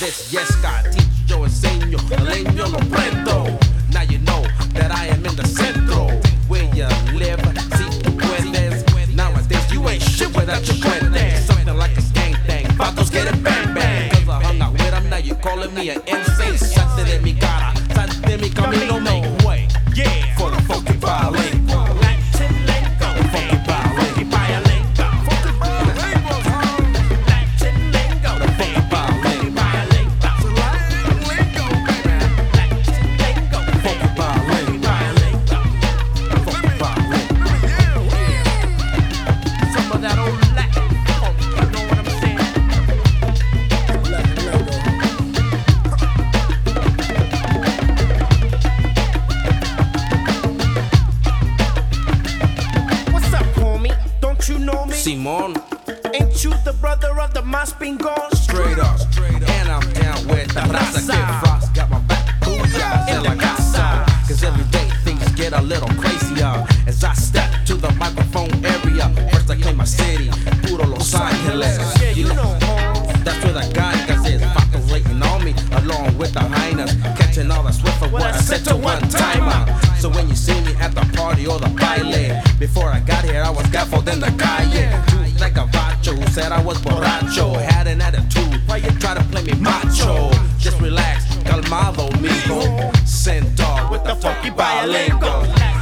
this, yes, God teach yo, enseño, leño, lo prendo. Now you know that I am in the centro where you live. See, the tu. Nowadays, you ain't shit without your puentes. Something like a gang thing. Fatos get it bang bang. Cause I hung out with him, now you calling me an insane. Salte de mi cara, salte de mi camino. Before I got here, I was gaffled in the calle. Like a bacho, said I was borracho. Had an attitude, why you try to play me macho? Just relax, calmado, mijo. Centaur with the funky bilingual.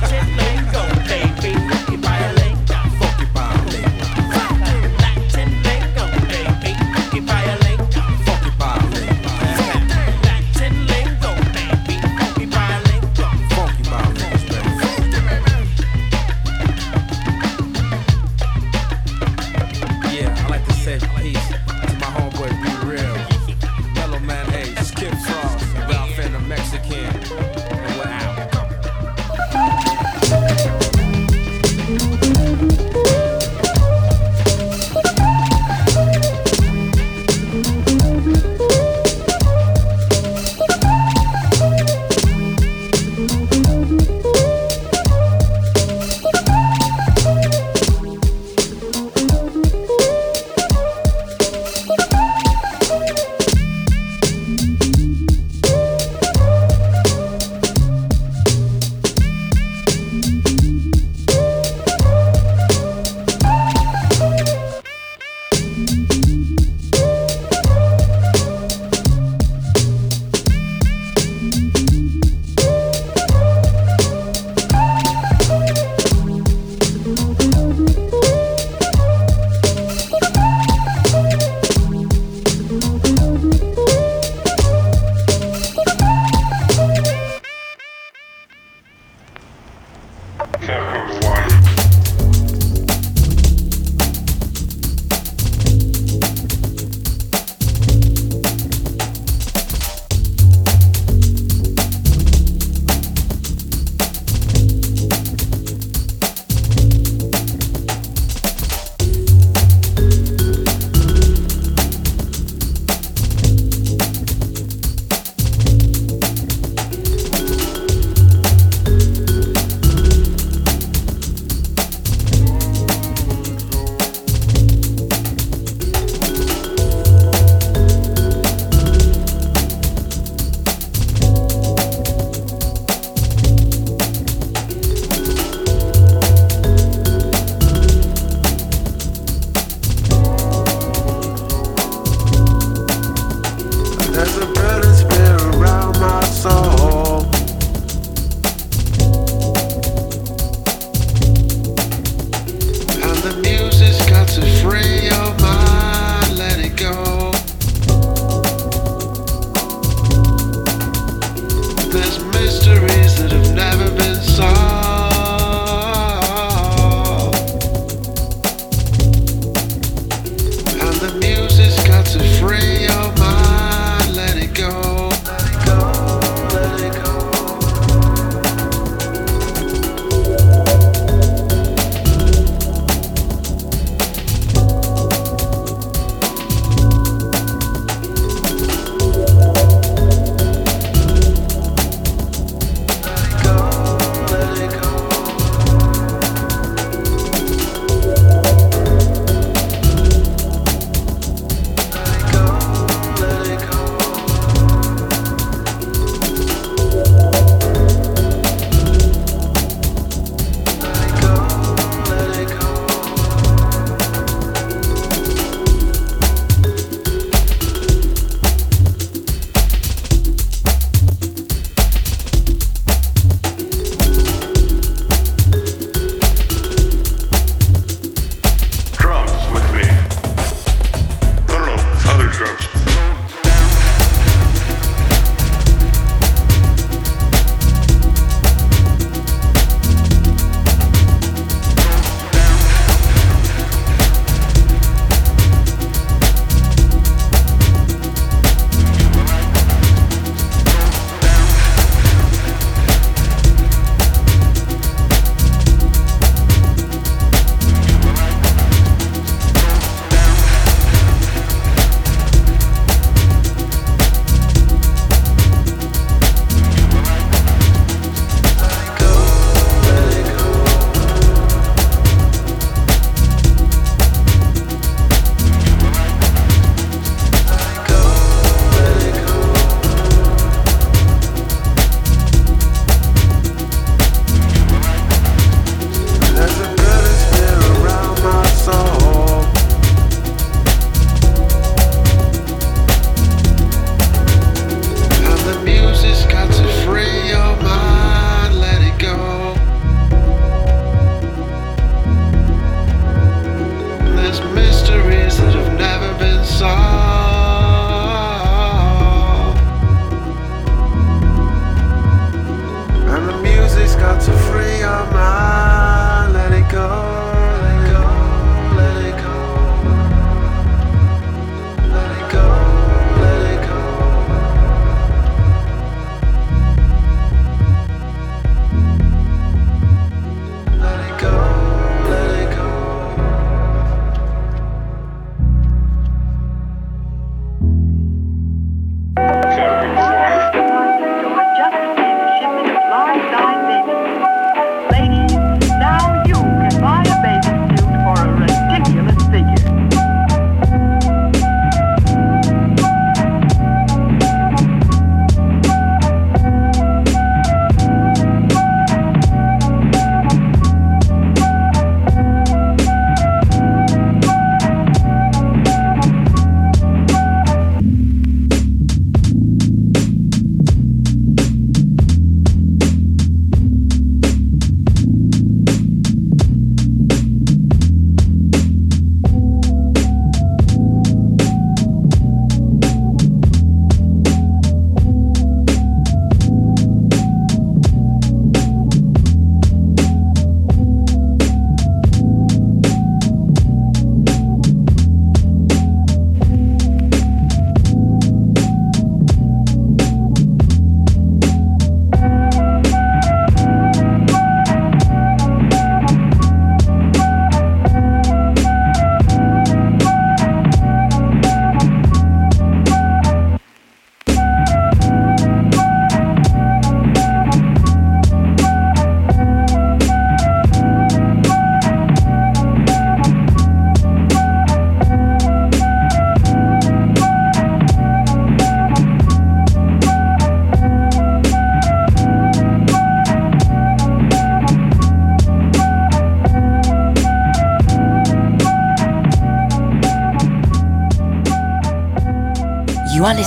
Number one.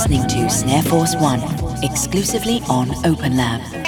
Listening to Snare Force One exclusively on OpenLab.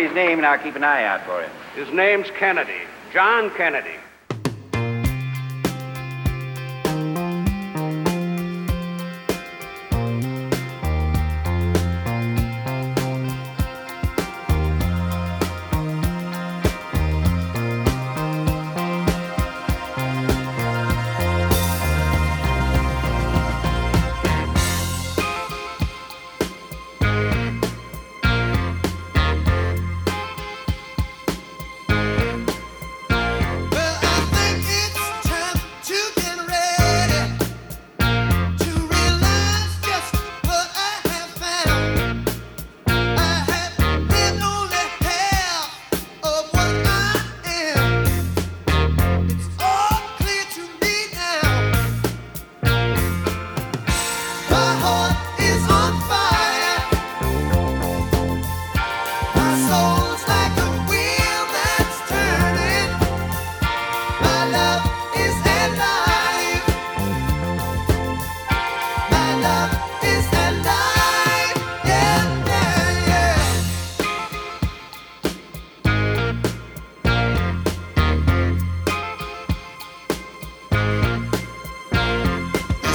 Me his name and I'll keep an eye out for him. His name's Kennedy. John Kennedy.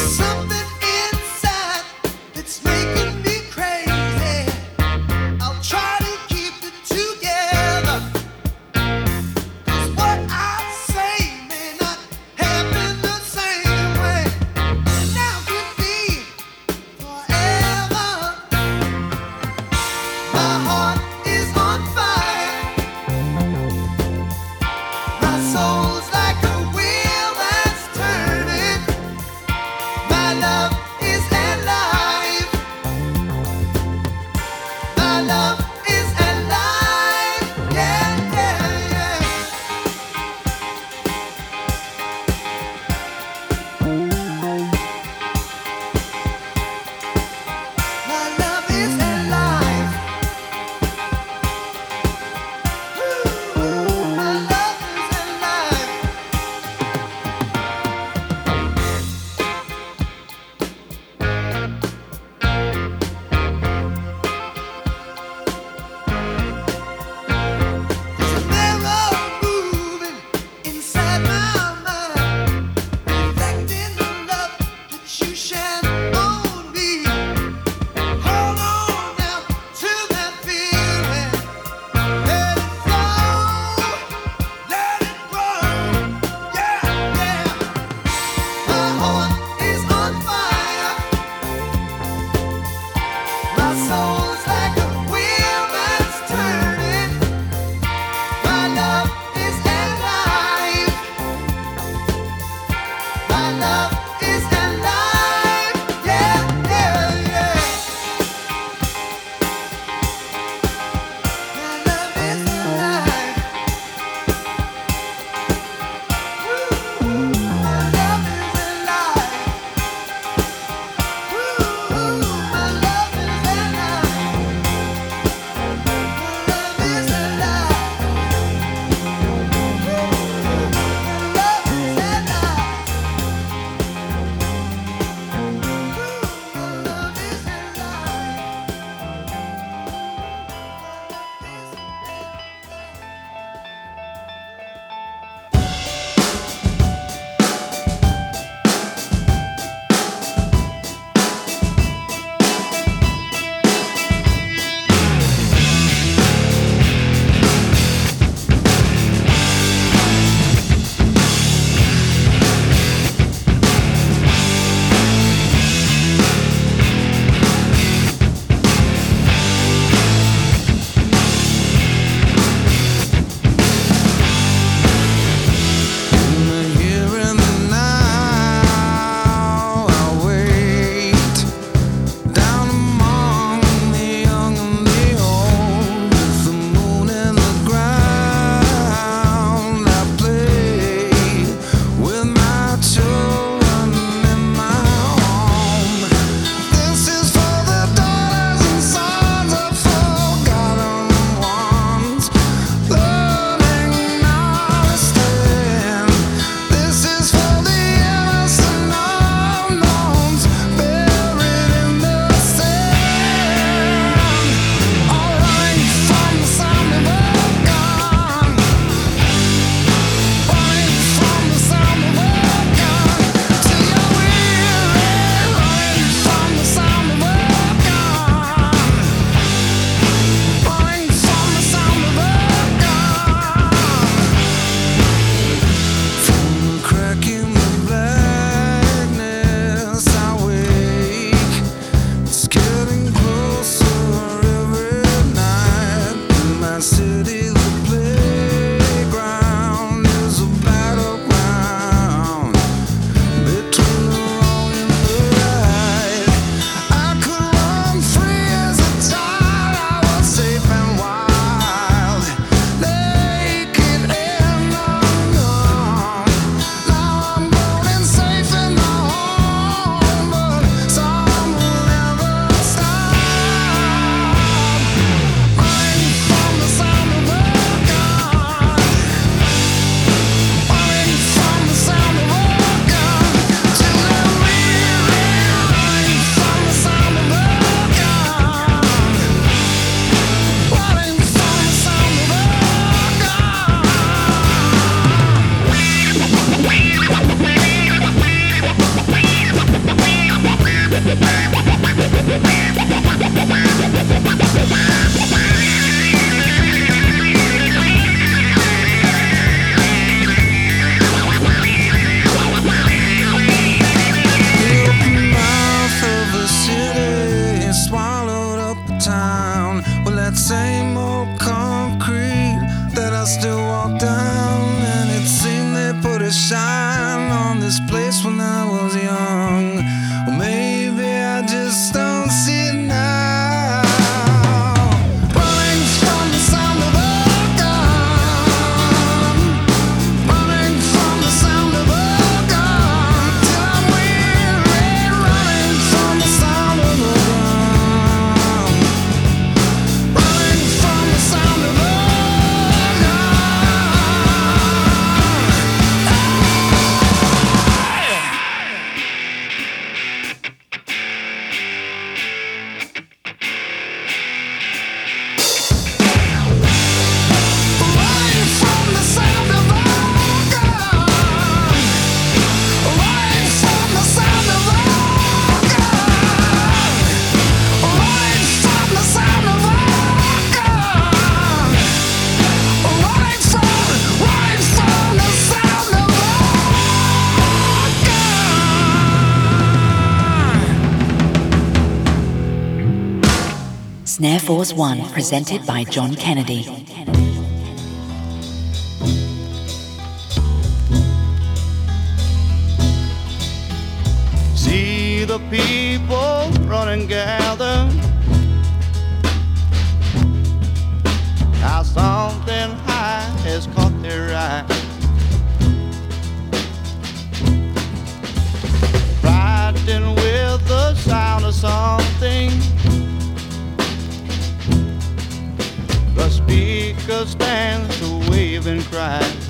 Something presented by Jon Kennedy. Wave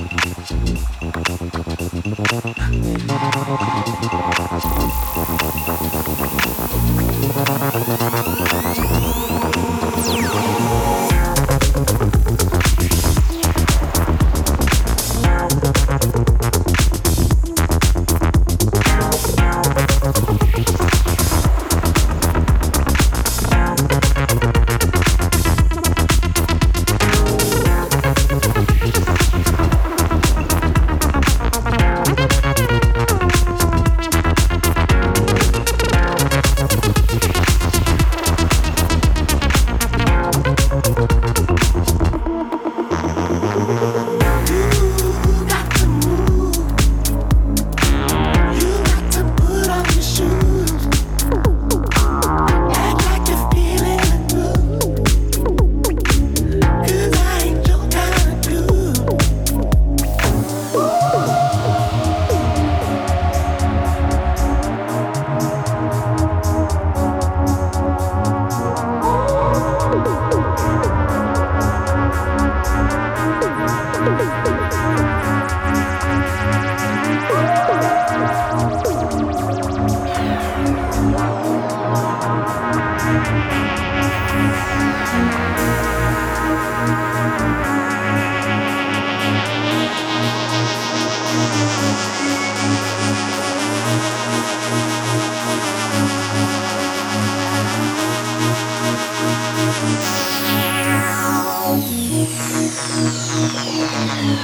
Thank you.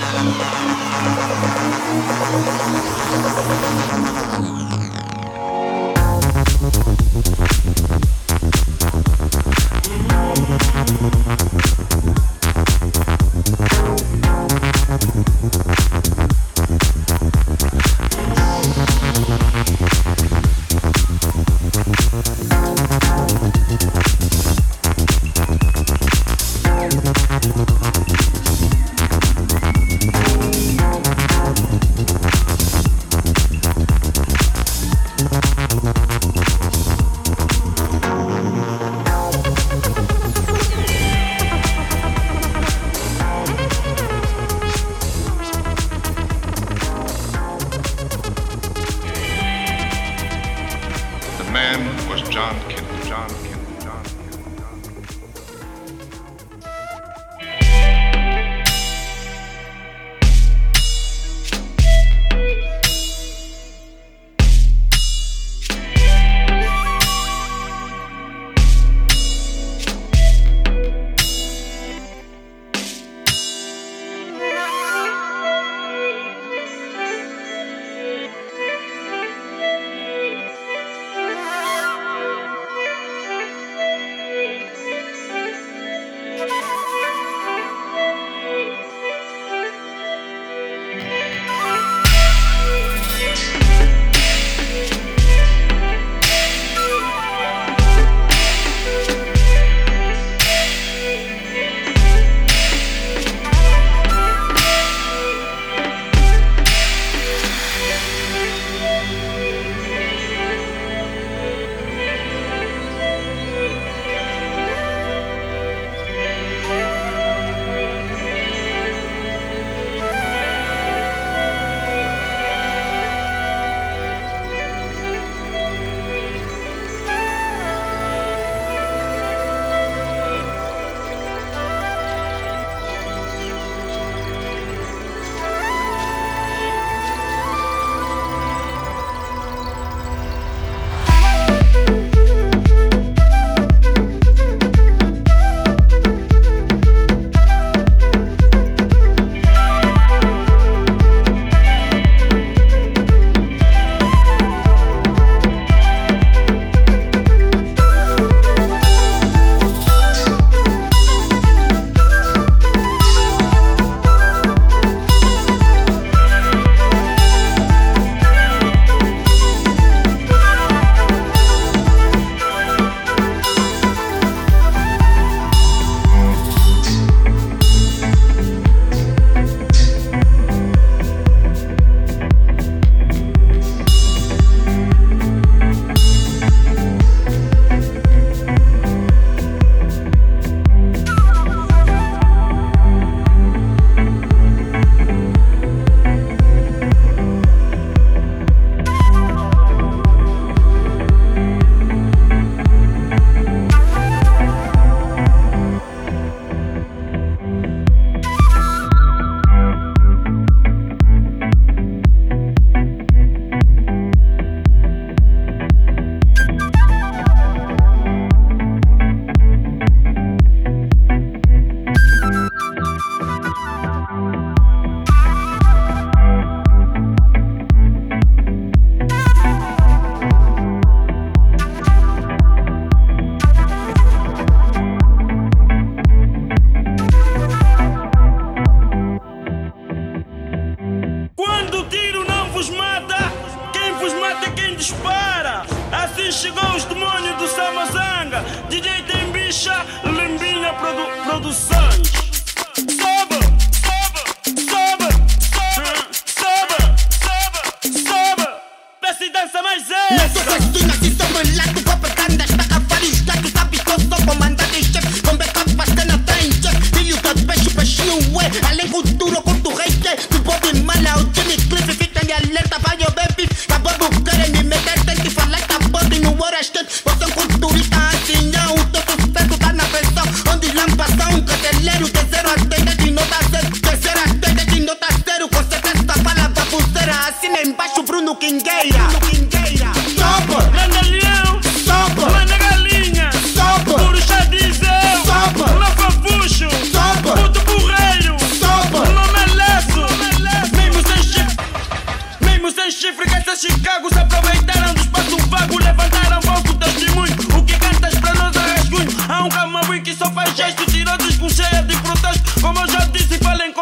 Thank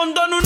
London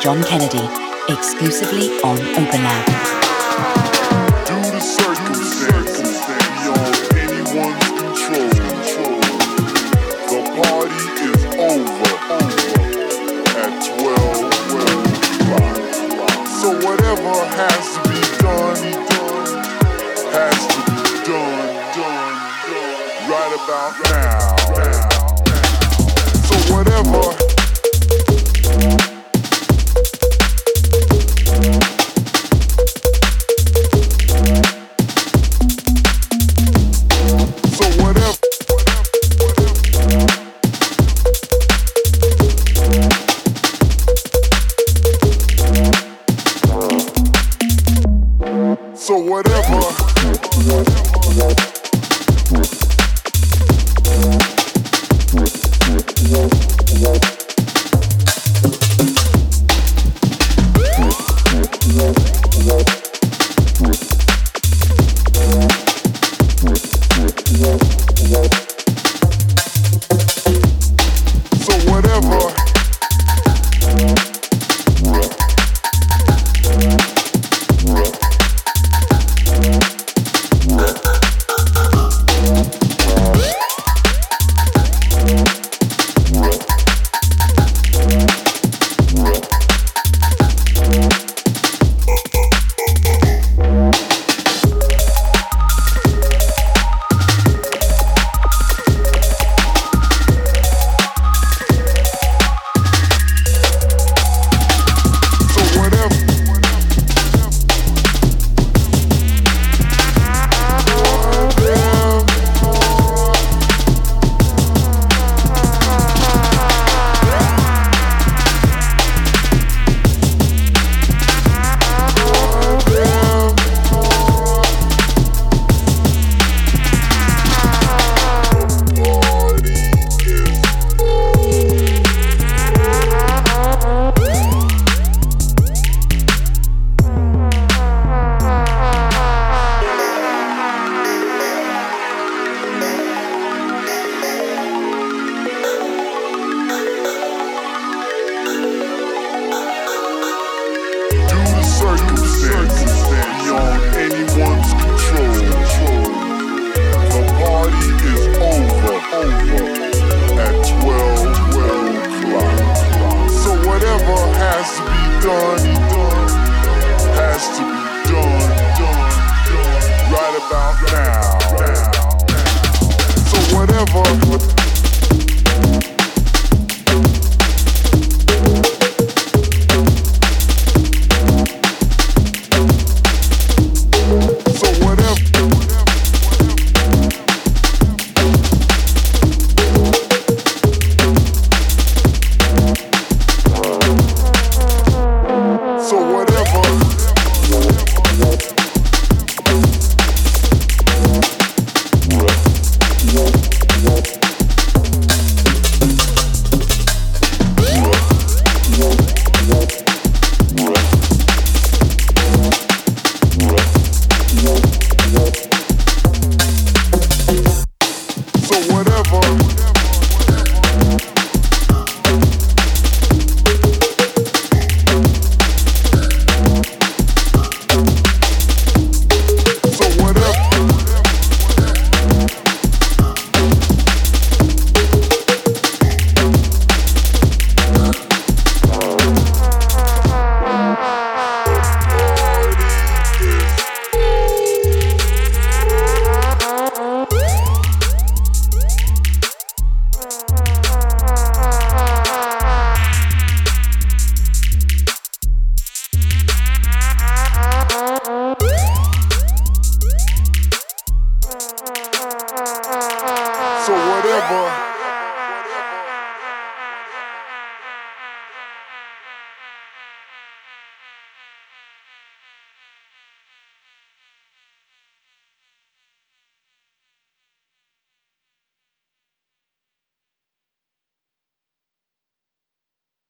Jon Kennedy, exclusively on Open